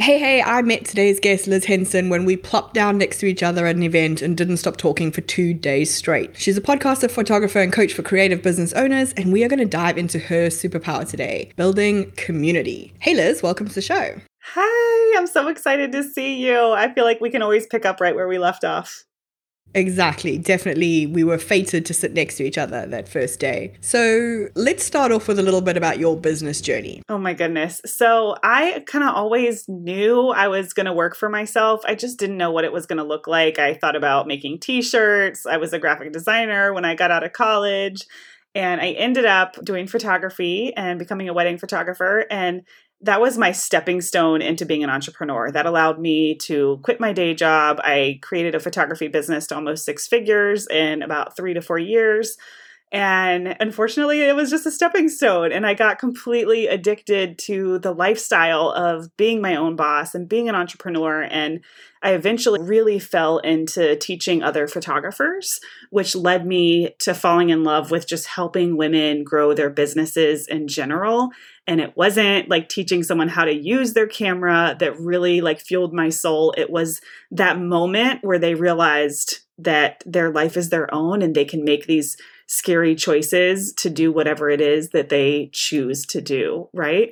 Hey, hey, I met today's guest, Liz Henson, when we plopped down next to each other at an event and didn't stop talking for two days straight. She's a podcaster, photographer, and coach for creative business owners, and we are going to dive into her superpower today building community. Hey, Liz, welcome to the show. Hi, I'm so excited to see you. I feel like we can always pick up right where we left off. Exactly. Definitely, we were fated to sit next to each other that first day. So let's start off with a little bit about your business journey. Oh my goodness. So I kind of always knew I was going to work for myself. I just didn't know what it was going to look like. I thought about making t shirts. I was a graphic designer when I got out of college. And I ended up doing photography and becoming a wedding photographer. And that was my stepping stone into being an entrepreneur. That allowed me to quit my day job. I created a photography business to almost six figures in about three to four years. And unfortunately, it was just a stepping stone. And I got completely addicted to the lifestyle of being my own boss and being an entrepreneur. And I eventually really fell into teaching other photographers, which led me to falling in love with just helping women grow their businesses in general. And it wasn't like teaching someone how to use their camera that really like fueled my soul. It was that moment where they realized that their life is their own and they can make these scary choices to do whatever it is that they choose to do, right?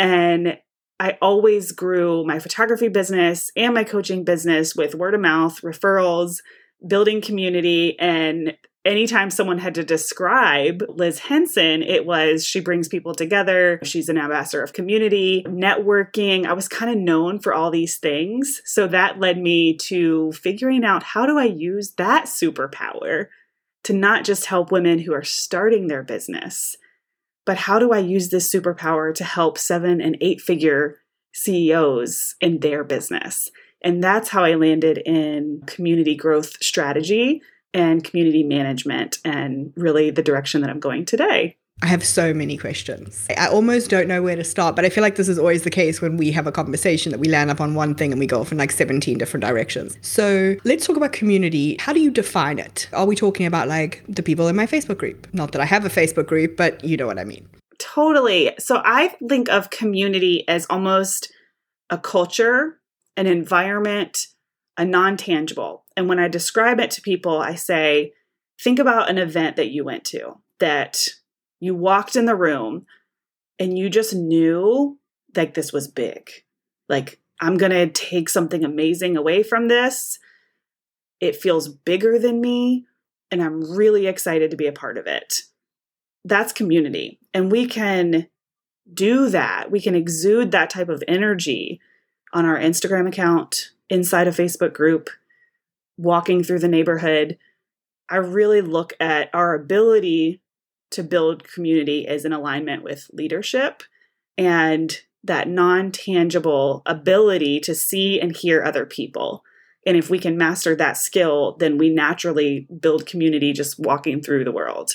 And I always grew my photography business and my coaching business with word of mouth, referrals, building community. And anytime someone had to describe Liz Henson, it was she brings people together. She's an ambassador of community, networking. I was kind of known for all these things. So that led me to figuring out how do I use that superpower to not just help women who are starting their business, but how do I use this superpower to help seven and eight figure CEOs in their business? And that's how I landed in community growth strategy and community management and really the direction that I'm going today. I have so many questions. I almost don't know where to start, but I feel like this is always the case when we have a conversation that we land up on one thing and we go off in like 17 different directions. So let's talk about community. How do you define it? Are we talking about like the people in my Facebook group? Not that I have a Facebook group, but you know what I mean. Totally. So I think of community as almost a culture, an environment, a non tangible. And when I describe it to people, I say, think about an event that you went to that you walked in the room and you just knew like this was big. Like, I'm going to take something amazing away from this. It feels bigger than me, and I'm really excited to be a part of it. That's community. And we can do that. We can exude that type of energy on our Instagram account, inside a Facebook group, walking through the neighborhood. I really look at our ability to build community is in alignment with leadership and that non tangible ability to see and hear other people. And if we can master that skill, then we naturally build community just walking through the world.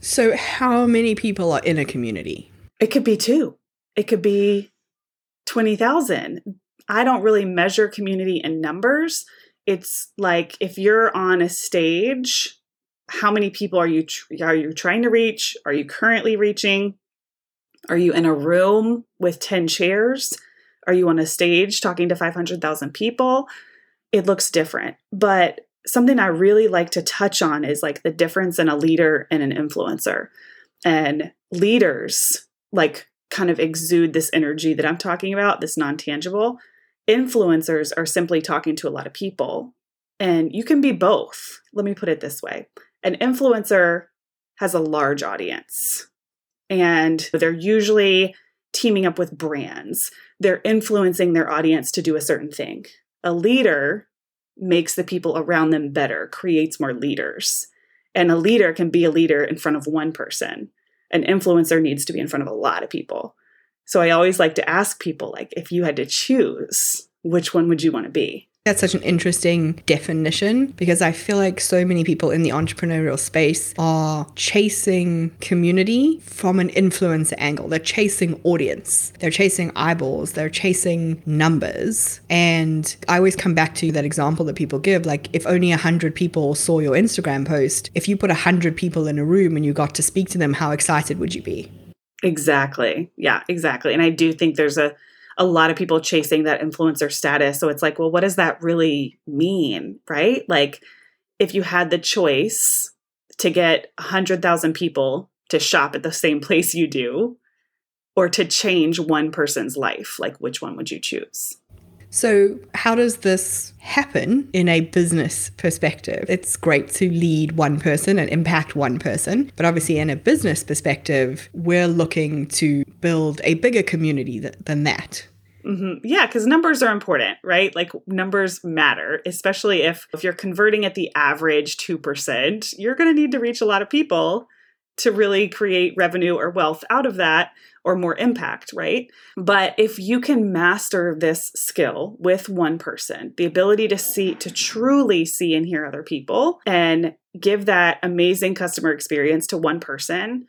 So, how many people are in a community? It could be two, it could be 20,000. I don't really measure community in numbers. It's like if you're on a stage how many people are you are you trying to reach? Are you currently reaching? Are you in a room with 10 chairs? Are you on a stage talking to 500,000 people? It looks different. But something I really like to touch on is like the difference in a leader and an influencer. And leaders like kind of exude this energy that I'm talking about, this non tangible. Influencers are simply talking to a lot of people. And you can be both. Let me put it this way an influencer has a large audience and they're usually teaming up with brands. They're influencing their audience to do a certain thing. A leader makes the people around them better, creates more leaders. And a leader can be a leader in front of one person. An influencer needs to be in front of a lot of people. So I always like to ask people like if you had to choose, which one would you want to be? That's such an interesting definition because I feel like so many people in the entrepreneurial space are chasing community from an influencer angle. They're chasing audience, they're chasing eyeballs, they're chasing numbers. And I always come back to that example that people give like, if only 100 people saw your Instagram post, if you put 100 people in a room and you got to speak to them, how excited would you be? Exactly. Yeah, exactly. And I do think there's a a lot of people chasing that influencer status. So it's like, well, what does that really mean? Right? Like, if you had the choice to get 100,000 people to shop at the same place you do, or to change one person's life, like, which one would you choose? So, how does this happen in a business perspective? It's great to lead one person and impact one person, but obviously, in a business perspective, we're looking to build a bigger community th- than that. Mm-hmm. Yeah, because numbers are important, right? Like numbers matter, especially if if you're converting at the average two percent. You're going to need to reach a lot of people to really create revenue or wealth out of that or more impact, right? But if you can master this skill with one person, the ability to see, to truly see and hear other people and give that amazing customer experience to one person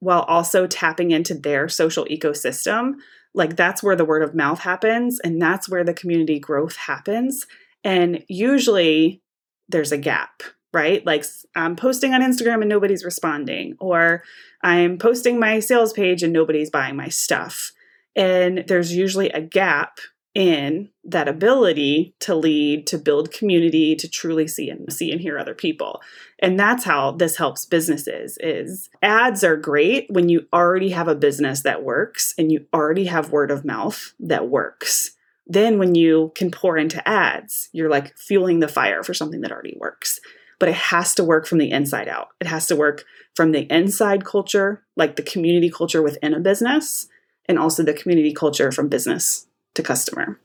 while also tapping into their social ecosystem, like that's where the word of mouth happens and that's where the community growth happens. And usually there's a gap right? Like I'm posting on Instagram and nobody's responding, or I'm posting my sales page and nobody's buying my stuff. And there's usually a gap in that ability to lead, to build community, to truly see and see and hear other people. And that's how this helps businesses is ads are great when you already have a business that works and you already have word of mouth that works. Then when you can pour into ads, you're like fueling the fire for something that already works but it has to work from the inside out. It has to work from the inside culture, like the community culture within a business, and also the community culture from business to customer.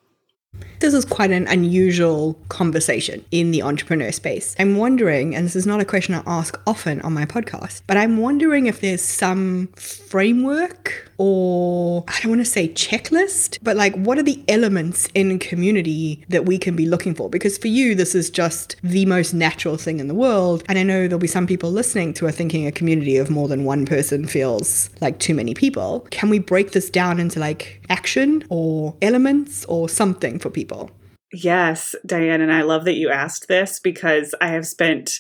This is quite an unusual conversation in the entrepreneur space. I'm wondering, and this is not a question I ask often on my podcast, but I'm wondering if there's some framework or I don't want to say checklist, but like what are the elements in community that we can be looking for? Because for you, this is just the most natural thing in the world. And I know there'll be some people listening to are thinking a community of more than one person feels like too many people. Can we break this down into like action or elements or something for people? Yes, Diane, and I love that you asked this because I have spent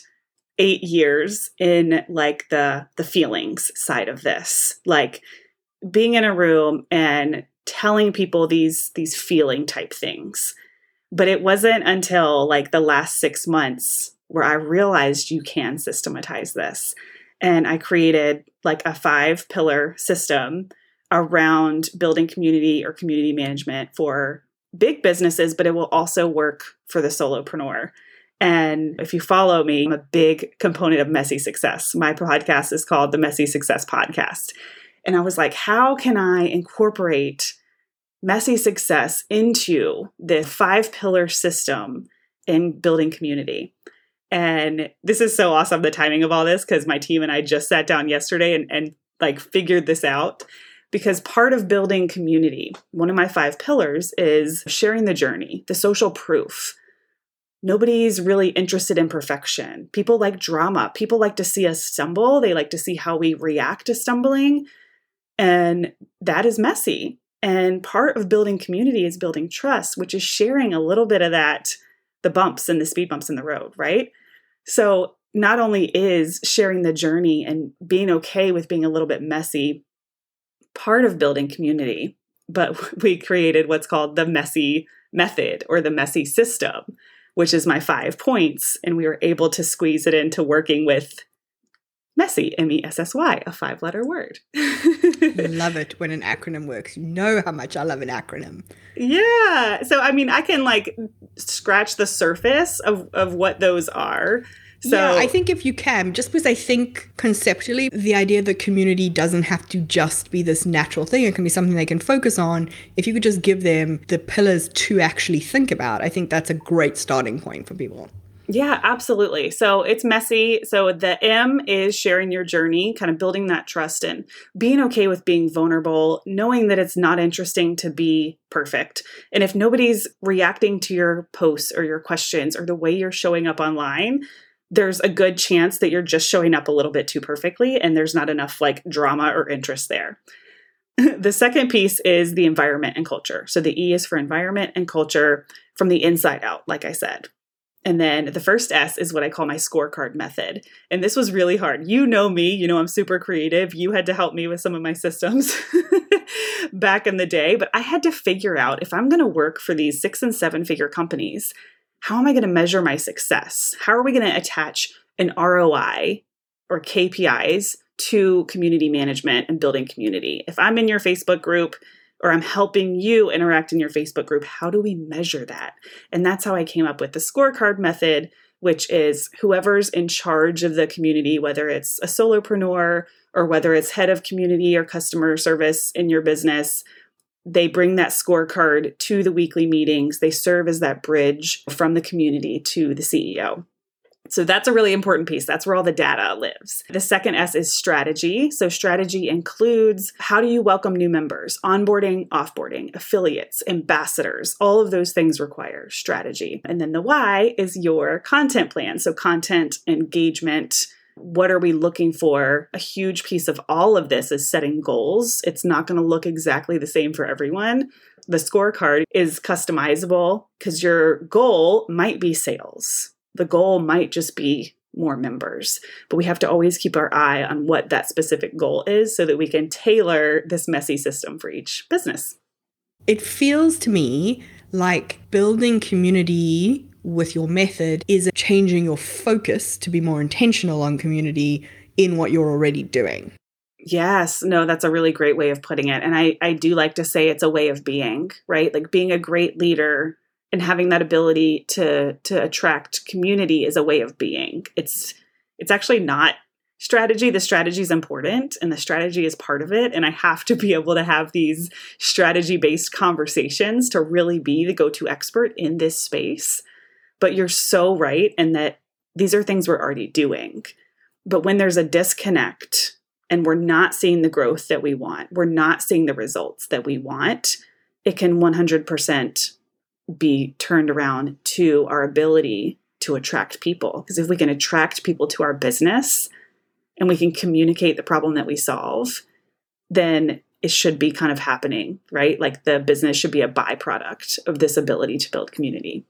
eight years in like the the feelings side of this. Like being in a room and telling people these these feeling type things. But it wasn't until like the last 6 months where I realized you can systematize this. And I created like a five pillar system around building community or community management for big businesses, but it will also work for the solopreneur. And if you follow me, I'm a big component of messy success. My podcast is called the Messy Success Podcast. And I was like, how can I incorporate messy success into the five pillar system in building community? And this is so awesome, the timing of all this, because my team and I just sat down yesterday and, and like figured this out. Because part of building community, one of my five pillars is sharing the journey, the social proof. Nobody's really interested in perfection. People like drama. People like to see us stumble. They like to see how we react to stumbling. And that is messy. And part of building community is building trust, which is sharing a little bit of that, the bumps and the speed bumps in the road, right? So, not only is sharing the journey and being okay with being a little bit messy part of building community, but we created what's called the messy method or the messy system, which is my five points. And we were able to squeeze it into working with Messy, M E S S Y, a five letter word. love it when an acronym works. You know how much I love an acronym. Yeah. So, I mean, I can like scratch the surface of, of what those are. So yeah, I think if you can, just because I think conceptually the idea that community doesn't have to just be this natural thing, it can be something they can focus on. If you could just give them the pillars to actually think about, I think that's a great starting point for people. Yeah, absolutely. So it's messy. So the M is sharing your journey, kind of building that trust and being okay with being vulnerable, knowing that it's not interesting to be perfect. And if nobody's reacting to your posts or your questions or the way you're showing up online, there's a good chance that you're just showing up a little bit too perfectly and there's not enough like drama or interest there. the second piece is the environment and culture. So the E is for environment and culture from the inside out, like I said. And then the first S is what I call my scorecard method. And this was really hard. You know me, you know I'm super creative. You had to help me with some of my systems back in the day, but I had to figure out if I'm going to work for these six and seven figure companies, how am I going to measure my success? How are we going to attach an ROI or KPIs to community management and building community? If I'm in your Facebook group, or I'm helping you interact in your Facebook group. How do we measure that? And that's how I came up with the scorecard method, which is whoever's in charge of the community, whether it's a solopreneur or whether it's head of community or customer service in your business, they bring that scorecard to the weekly meetings. They serve as that bridge from the community to the CEO. So that's a really important piece. That's where all the data lives. The second S is strategy. So strategy includes how do you welcome new members, onboarding, offboarding, affiliates, ambassadors. All of those things require strategy. And then the Y is your content plan. So content, engagement, what are we looking for? A huge piece of all of this is setting goals. It's not going to look exactly the same for everyone. The scorecard is customizable because your goal might be sales the goal might just be more members. But we have to always keep our eye on what that specific goal is so that we can tailor this messy system for each business. It feels to me like building community with your method is changing your focus to be more intentional on community in what you're already doing. Yes, no, that's a really great way of putting it. And I, I do like to say it's a way of being, right? Like being a great leader and having that ability to to attract community is a way of being it's it's actually not strategy the strategy is important and the strategy is part of it and i have to be able to have these strategy based conversations to really be the go-to expert in this space but you're so right in that these are things we're already doing but when there's a disconnect and we're not seeing the growth that we want we're not seeing the results that we want it can 100% be turned around to our ability to attract people. Because if we can attract people to our business and we can communicate the problem that we solve, then it should be kind of happening, right? Like the business should be a byproduct of this ability to build community.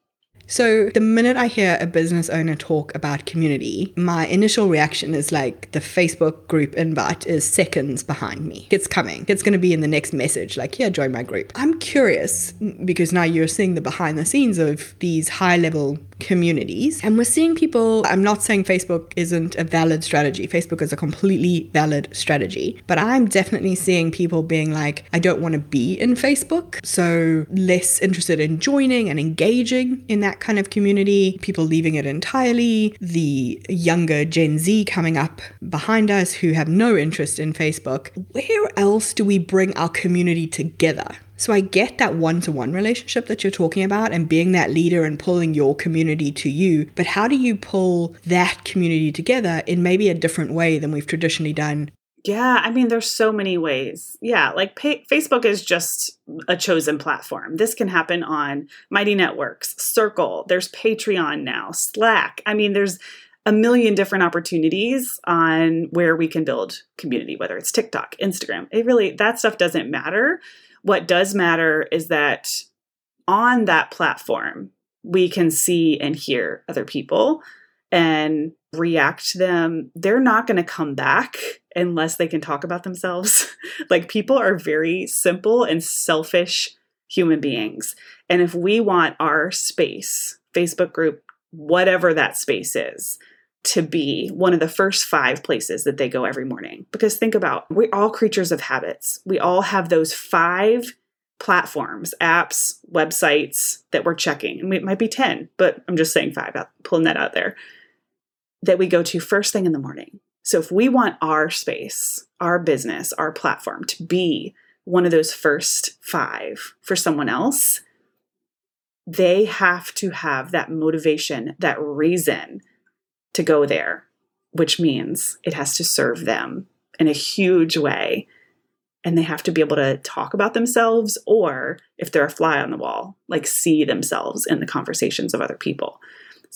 So, the minute I hear a business owner talk about community, my initial reaction is like the Facebook group invite is seconds behind me. It's coming. It's going to be in the next message, like, here, join my group. I'm curious because now you're seeing the behind the scenes of these high level communities. And we're seeing people, I'm not saying Facebook isn't a valid strategy, Facebook is a completely valid strategy, but I'm definitely seeing people being like, I don't want to be in Facebook, so less interested in joining and engaging in that kind of community, people leaving it entirely, the younger Gen Z coming up behind us who have no interest in Facebook. Where else do we bring our community together? So I get that one to one relationship that you're talking about and being that leader and pulling your community to you. But how do you pull that community together in maybe a different way than we've traditionally done? Yeah, I mean, there's so many ways. Yeah, like pay- Facebook is just a chosen platform. This can happen on Mighty Networks, Circle, there's Patreon now, Slack. I mean, there's a million different opportunities on where we can build community, whether it's TikTok, Instagram. It really, that stuff doesn't matter what does matter is that on that platform, we can see and hear other people and react to them. They're not going to come back unless they can talk about themselves. like people are very simple and selfish human beings. And if we want our space, Facebook group, whatever that space is, to be one of the first five places that they go every morning. Because think about, we're all creatures of habits. We all have those five platforms, apps, websites that we're checking. And it might be 10, but I'm just saying five, pulling that out there, that we go to first thing in the morning. So if we want our space, our business, our platform to be one of those first five for someone else, they have to have that motivation, that reason to go there, which means it has to serve them in a huge way. And they have to be able to talk about themselves, or if they're a fly on the wall, like see themselves in the conversations of other people.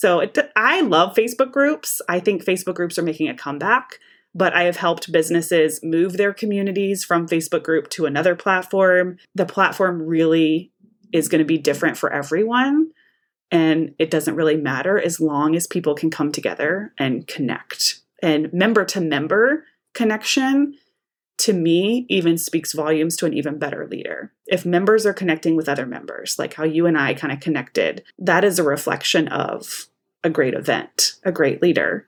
So it, I love Facebook groups. I think Facebook groups are making a comeback, but I have helped businesses move their communities from Facebook group to another platform. The platform really is going to be different for everyone. And it doesn't really matter as long as people can come together and connect. And member to member connection to me even speaks volumes to an even better leader. If members are connecting with other members, like how you and I kind of connected, that is a reflection of a great event, a great leader,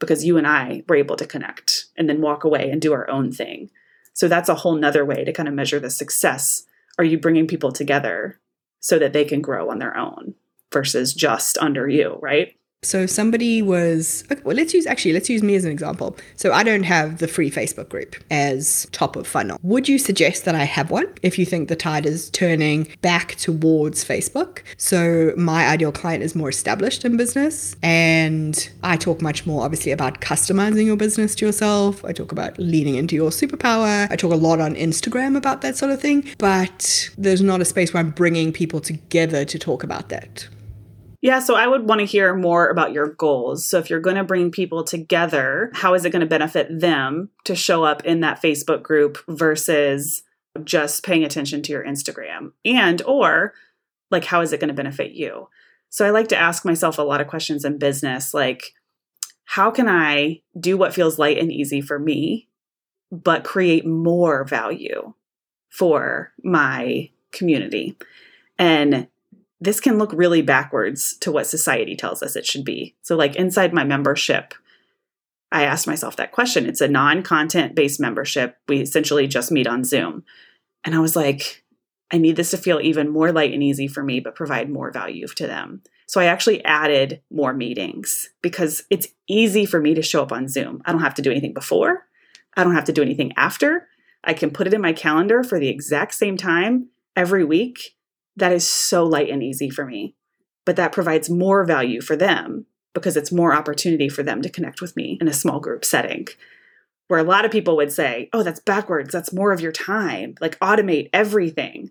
because you and I were able to connect and then walk away and do our own thing. So that's a whole nother way to kind of measure the success. Are you bringing people together so that they can grow on their own versus just under you, right? So if somebody was well let's use actually let's use me as an example. So I don't have the free Facebook group as top of funnel. Would you suggest that I have one if you think the tide is turning back towards Facebook? So my ideal client is more established in business and I talk much more obviously about customizing your business to yourself. I talk about leaning into your superpower. I talk a lot on Instagram about that sort of thing, but there's not a space where I'm bringing people together to talk about that. Yeah, so I would want to hear more about your goals. So if you're going to bring people together, how is it going to benefit them to show up in that Facebook group versus just paying attention to your Instagram? And or like how is it going to benefit you? So I like to ask myself a lot of questions in business like how can I do what feels light and easy for me but create more value for my community? And this can look really backwards to what society tells us it should be. So, like inside my membership, I asked myself that question. It's a non content based membership. We essentially just meet on Zoom. And I was like, I need this to feel even more light and easy for me, but provide more value to them. So I actually added more meetings because it's easy for me to show up on Zoom. I don't have to do anything before, I don't have to do anything after. I can put it in my calendar for the exact same time every week that is so light and easy for me. But that provides more value for them because it's more opportunity for them to connect with me in a small group setting. Where a lot of people would say, oh, that's backwards. That's more of your time. Like automate everything.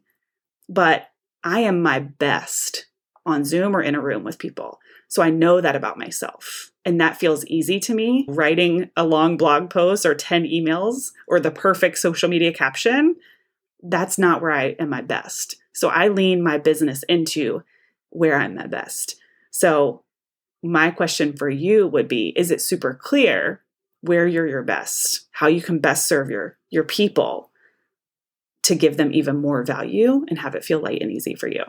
But I am my best on Zoom or in a room with people. So I know that about myself. And that feels easy to me. Writing a long blog post or 10 emails or the perfect social media caption, that's not where I am my best. So I lean my business into where I'm at best. So my question for you would be is it super clear where you're your best, how you can best serve your your people to give them even more value and have it feel light and easy for you?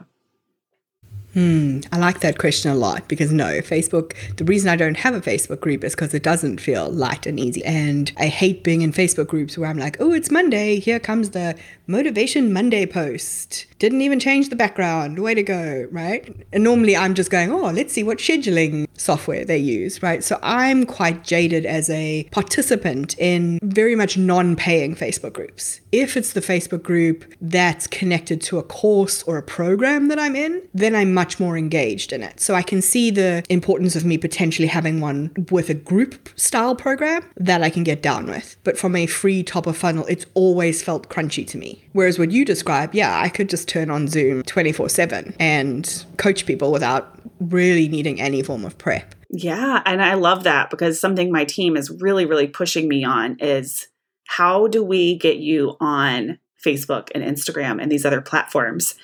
Hmm, I like that question a lot because no, Facebook, the reason I don't have a Facebook group is because it doesn't feel light and easy. And I hate being in Facebook groups where I'm like, oh, it's Monday. Here comes the Motivation Monday post. Didn't even change the background. Way to go, right? And normally I'm just going, oh, let's see what scheduling software they use, right? So I'm quite jaded as a participant in very much non paying Facebook groups. If it's the Facebook group that's connected to a course or a program that I'm in, then I'm much more engaged in it. So I can see the importance of me potentially having one with a group style program that I can get down with. But from a free top of funnel, it's always felt crunchy to me. Whereas what you describe, yeah, I could just turn on Zoom 24 7 and coach people without really needing any form of prep. Yeah. And I love that because something my team is really, really pushing me on is how do we get you on Facebook and Instagram and these other platforms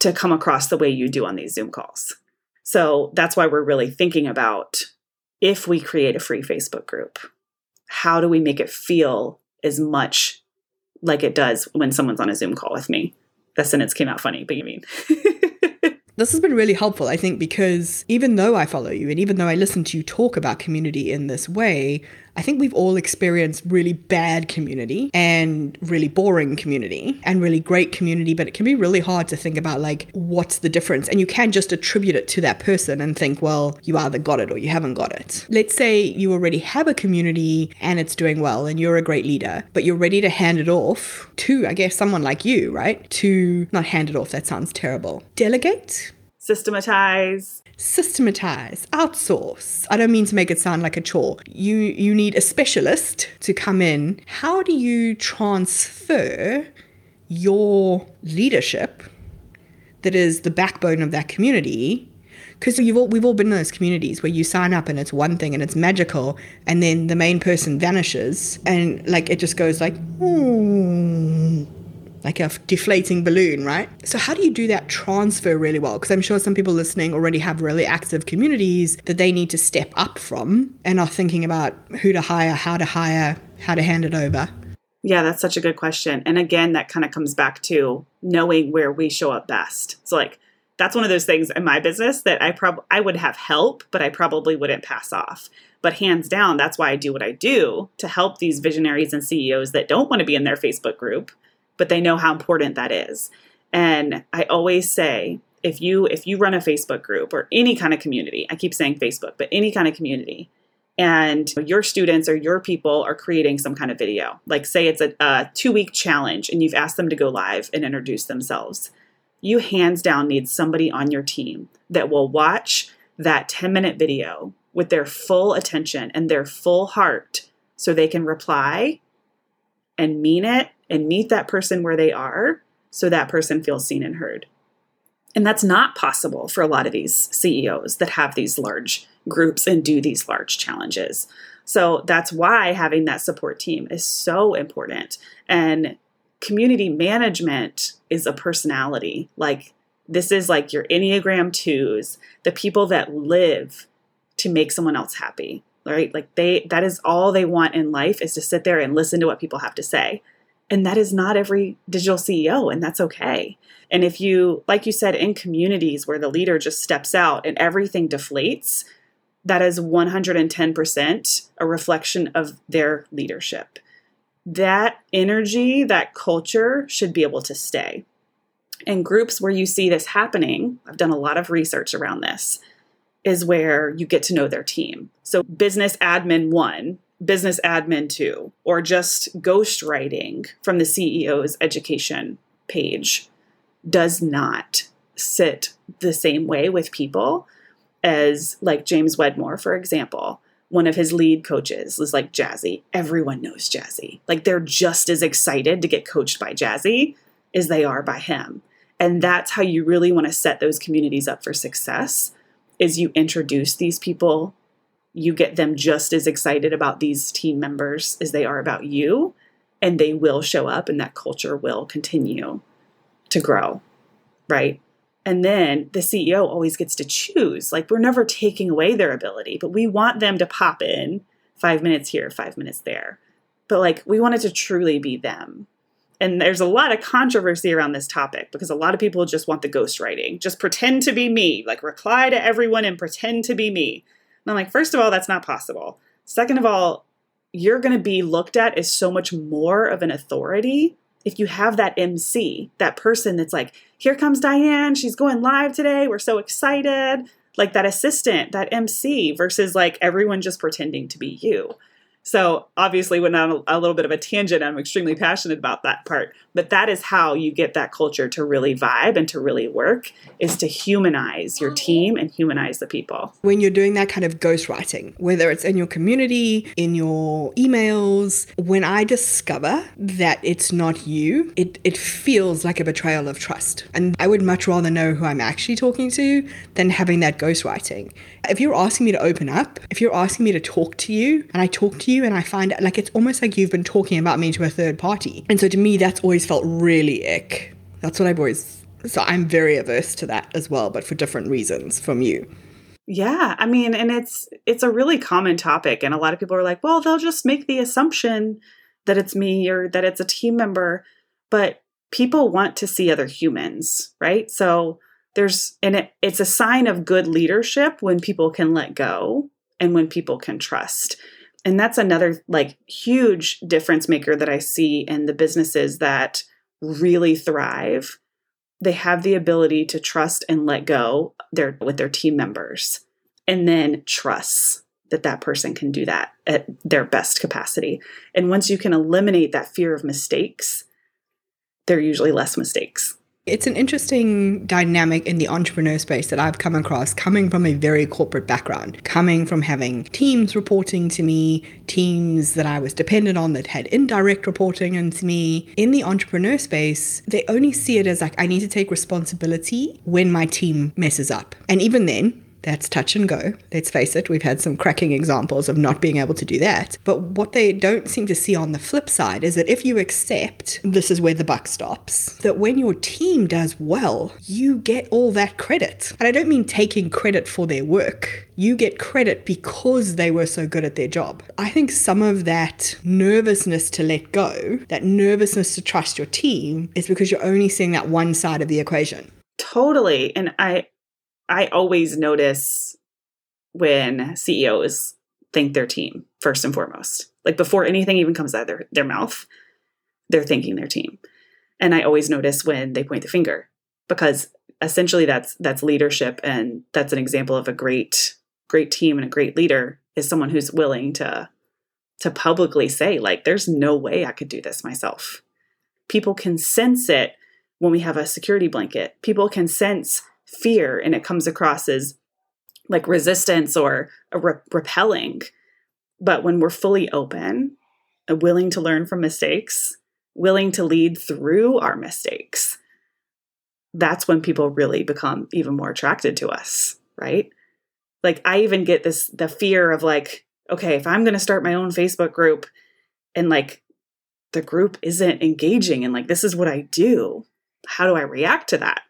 to come across the way you do on these Zoom calls? So that's why we're really thinking about if we create a free Facebook group, how do we make it feel as much like it does when someone's on a Zoom call with me. That sentence came out funny, but you mean. This has been really helpful, I think, because even though I follow you and even though I listen to you talk about community in this way, I think we've all experienced really bad community and really boring community and really great community, but it can be really hard to think about like what's the difference. And you can just attribute it to that person and think, well, you either got it or you haven't got it. Let's say you already have a community and it's doing well and you're a great leader, but you're ready to hand it off to, I guess, someone like you, right? To not hand it off, that sounds terrible. Delegate? Systematize systematize, outsource. I don't mean to make it sound like a chore. You you need a specialist to come in. How do you transfer your leadership that is the backbone of that community because you've all, we've all been in those communities where you sign up and it's one thing and it's magical and then the main person vanishes and like it just goes like hmm like a deflating balloon, right? So, how do you do that transfer really well? Because I'm sure some people listening already have really active communities that they need to step up from and are thinking about who to hire, how to hire, how to hand it over. Yeah, that's such a good question. And again, that kind of comes back to knowing where we show up best. So, like, that's one of those things in my business that I probably I would have help, but I probably wouldn't pass off. But hands down, that's why I do what I do to help these visionaries and CEOs that don't want to be in their Facebook group but they know how important that is. And I always say, if you if you run a Facebook group or any kind of community, I keep saying Facebook, but any kind of community, and your students or your people are creating some kind of video, like say it's a, a two week challenge and you've asked them to go live and introduce themselves, you hands down need somebody on your team that will watch that 10 minute video with their full attention and their full heart so they can reply and mean it and meet that person where they are so that person feels seen and heard. And that's not possible for a lot of these CEOs that have these large groups and do these large challenges. So that's why having that support team is so important. And community management is a personality. Like, this is like your Enneagram twos, the people that live to make someone else happy, right? Like, they, that is all they want in life is to sit there and listen to what people have to say. And that is not every digital CEO, and that's okay. And if you, like you said, in communities where the leader just steps out and everything deflates, that is 110% a reflection of their leadership. That energy, that culture should be able to stay. In groups where you see this happening, I've done a lot of research around this, is where you get to know their team. So, business admin one business admin two, or just ghostwriting from the CEO's education page does not sit the same way with people as like James Wedmore, for example. One of his lead coaches was like Jazzy. Everyone knows Jazzy. Like they're just as excited to get coached by Jazzy as they are by him. And that's how you really want to set those communities up for success is you introduce these people you get them just as excited about these team members as they are about you and they will show up and that culture will continue to grow right? And then the ceo always gets to choose. Like we're never taking away their ability but we want them to pop in five minutes here five minutes there. But like we want it to truly be them. And there's a lot of controversy around this topic because a lot of people just want the ghostwriting. Just pretend to be me. Like reply to everyone and pretend to be me and I'm like, first of all, that's not possible. Second of all, you're going to be looked at as so much more of an authority if you have that MC, that person that's like, here comes Diane, she's going live today, we're so excited. Like that assistant, that MC, versus like everyone just pretending to be you. So obviously, went on a, little bit of a tangent. I'm extremely passionate about that part, but that is how you get that culture to really vibe and to really work is to humanize your oh. team and humanize the people. When you're doing that kind of ghostwriting, whether it's in your community, in your emails, when I discover that it's not you, it, it feels like a betrayal of trust. And I would much rather know who I'm actually talking to than having that ghostwriting. If you're asking me to open up, if you're asking me to talk to you, and I talk to you and I find like it's almost like you've been talking about me to a third party. And so to me, that's always felt really ick. That's what I've always. So I'm very averse to that as well, but for different reasons from you. Yeah, I mean, and it's it's a really common topic, and a lot of people are like, well, they'll just make the assumption that it's me or that it's a team member, but people want to see other humans, right? So there's and it, it's a sign of good leadership when people can let go and when people can trust And that's another like huge difference maker that I see in the businesses that really thrive. They have the ability to trust and let go their with their team members and then trust that that person can do that at their best capacity. And once you can eliminate that fear of mistakes, there are usually less mistakes. It's an interesting dynamic in the entrepreneur space that I've come across coming from a very corporate background, coming from having teams reporting to me, teams that I was dependent on that had indirect reporting into me. In the entrepreneur space, they only see it as like, I need to take responsibility when my team messes up. And even then, that's touch and go. Let's face it, we've had some cracking examples of not being able to do that. But what they don't seem to see on the flip side is that if you accept this is where the buck stops, that when your team does well, you get all that credit. And I don't mean taking credit for their work. You get credit because they were so good at their job. I think some of that nervousness to let go, that nervousness to trust your team, is because you're only seeing that one side of the equation. Totally. And I I always notice when CEOs thank their team first and foremost. Like before anything even comes out of their, their mouth, they're thanking their team. And I always notice when they point the finger because essentially that's that's leadership and that's an example of a great great team and a great leader is someone who's willing to to publicly say like there's no way I could do this myself. People can sense it when we have a security blanket. People can sense fear and it comes across as like resistance or re- repelling. But when we're fully open, uh, willing to learn from mistakes, willing to lead through our mistakes, that's when people really become even more attracted to us, right? Like I even get this the fear of like, okay, if I'm going to start my own Facebook group and like the group isn't engaging and like this is what I do, how do I react to that?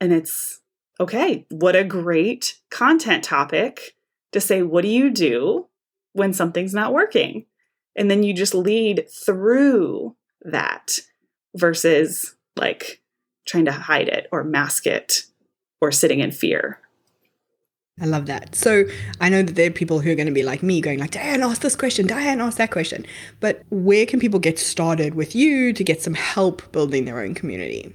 And it's okay, what a great content topic to say, what do you do when something's not working? And then you just lead through that versus like trying to hide it or mask it or sitting in fear. I love that. So I know that there are people who are going to be like me going like, Diane, ask this question, Diane, ask that question. But where can people get started with you to get some help building their own community?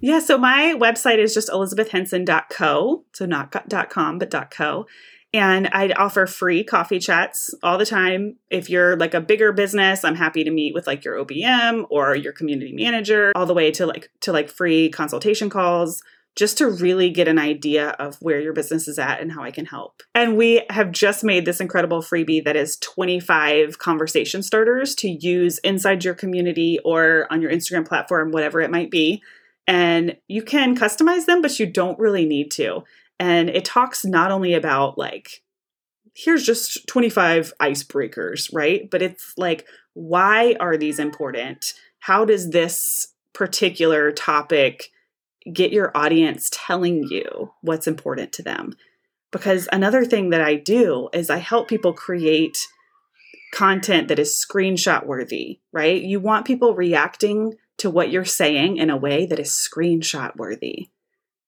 Yeah, so my website is just elizabethhenson.co. So not .com, but .co. And I offer free coffee chats all the time. If you're like a bigger business, I'm happy to meet with like your OBM or your community manager, all the way to like to like free consultation calls just to really get an idea of where your business is at and how I can help. And we have just made this incredible freebie that is 25 conversation starters to use inside your community or on your Instagram platform, whatever it might be and you can customize them, but you don't really need to. And it talks not only about like, here's just 25 icebreakers, right? But it's like, why are these important? How does this particular topic get your audience telling you what's important to them? Because another thing that I do is I help people create content that is screenshot worthy, right? You want people reacting to what you're saying in a way that is screenshot worthy.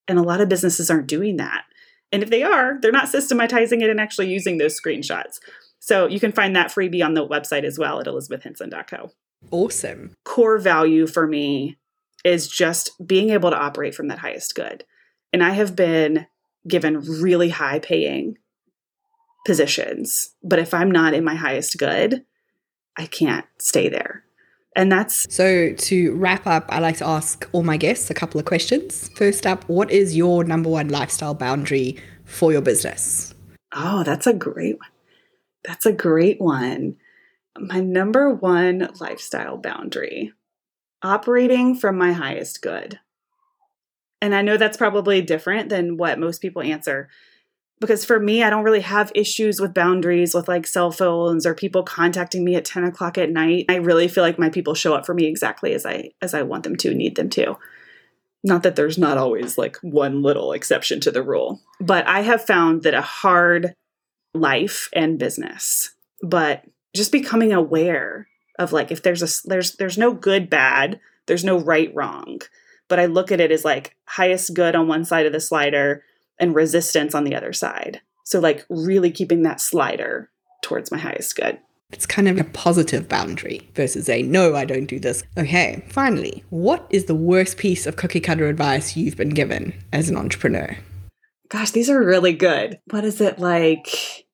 And a lot of businesses aren't doing that. And if they are, they're not systematizing it and actually using those screenshots. So you can find that freebie on the website as well at elizabethhenson.co. Awesome. Core value for me is just being able to operate from that highest good. And I have been given really high paying positions, but if I'm not in my highest good, I can't stay there. And that's so to wrap up, I like to ask all my guests a couple of questions. First up, what is your number one lifestyle boundary for your business? Oh, that's a great one. That's a great one. My number one lifestyle boundary operating from my highest good. And I know that's probably different than what most people answer because for me, I don't really have issues with boundaries with like cell phones or people contacting me at 10 o'clock at night. I really feel like my people show up for me exactly as I as I want them to, need them to. Not that there's not always like one little exception to the rule, but I have found that a hard life and business, but just becoming aware of like if there's a there's there's no good bad, there's no right wrong, but I look at it as like highest good on one side of the slider and resistance on the other side. So, like, really keeping that slider towards my highest good. It's kind of a positive boundary versus a no, I don't do this. Okay, finally, what is the worst piece of cookie cutter advice you've been given as an entrepreneur? Gosh, these are really good. What is it like?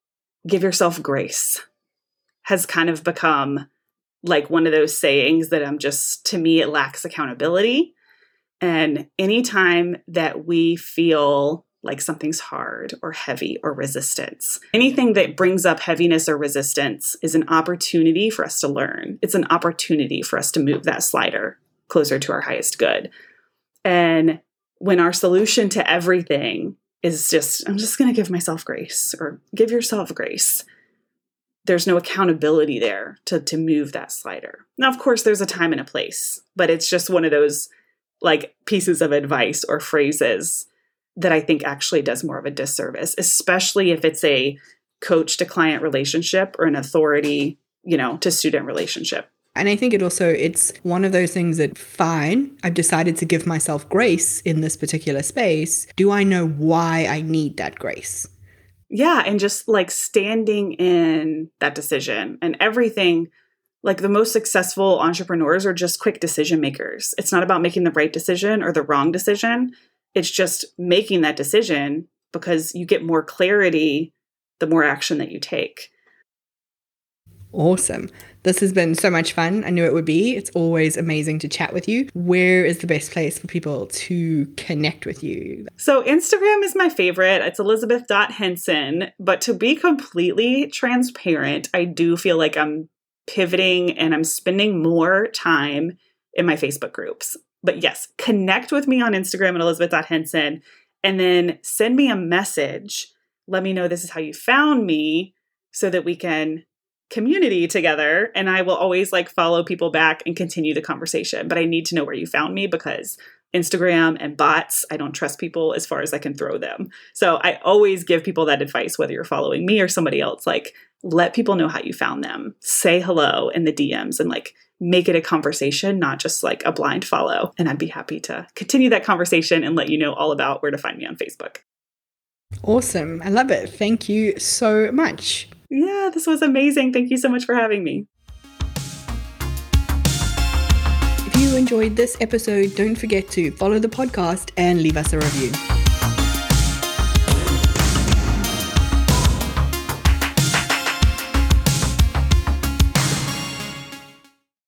Give yourself grace has kind of become like one of those sayings that I'm just, to me, it lacks accountability. And anytime that we feel like something's hard or heavy or resistance. Anything that brings up heaviness or resistance is an opportunity for us to learn. It's an opportunity for us to move that slider closer to our highest good. And when our solution to everything is just, I'm just going to give myself grace or give yourself grace, there's no accountability there to, to move that slider. Now, of course, there's a time and a place, but it's just one of those like pieces of advice or phrases that I think actually does more of a disservice, especially if it's a coach to client relationship or an authority, you know, to student relationship. And I think it also it's one of those things that fine, I've decided to give myself grace in this particular space. Do I know why I need that grace? Yeah, and just like standing in that decision and everything like the most successful entrepreneurs are just quick decision makers. It's not about making the right decision or the wrong decision. It's just making that decision because you get more clarity the more action that you take. Awesome. This has been so much fun. I knew it would be. It's always amazing to chat with you. Where is the best place for people to connect with you? So, Instagram is my favorite. It's elizabeth.henson. But to be completely transparent, I do feel like I'm pivoting and I'm spending more time in my Facebook groups. But yes, connect with me on Instagram at elizabeth.henson and then send me a message. Let me know this is how you found me so that we can community together and I will always like follow people back and continue the conversation. But I need to know where you found me because Instagram and bots, I don't trust people as far as I can throw them. So I always give people that advice, whether you're following me or somebody else, like let people know how you found them. Say hello in the DMs and like make it a conversation, not just like a blind follow. And I'd be happy to continue that conversation and let you know all about where to find me on Facebook. Awesome. I love it. Thank you so much. Yeah, this was amazing. Thank you so much for having me. If you enjoyed this episode, don't forget to follow the podcast and leave us a review.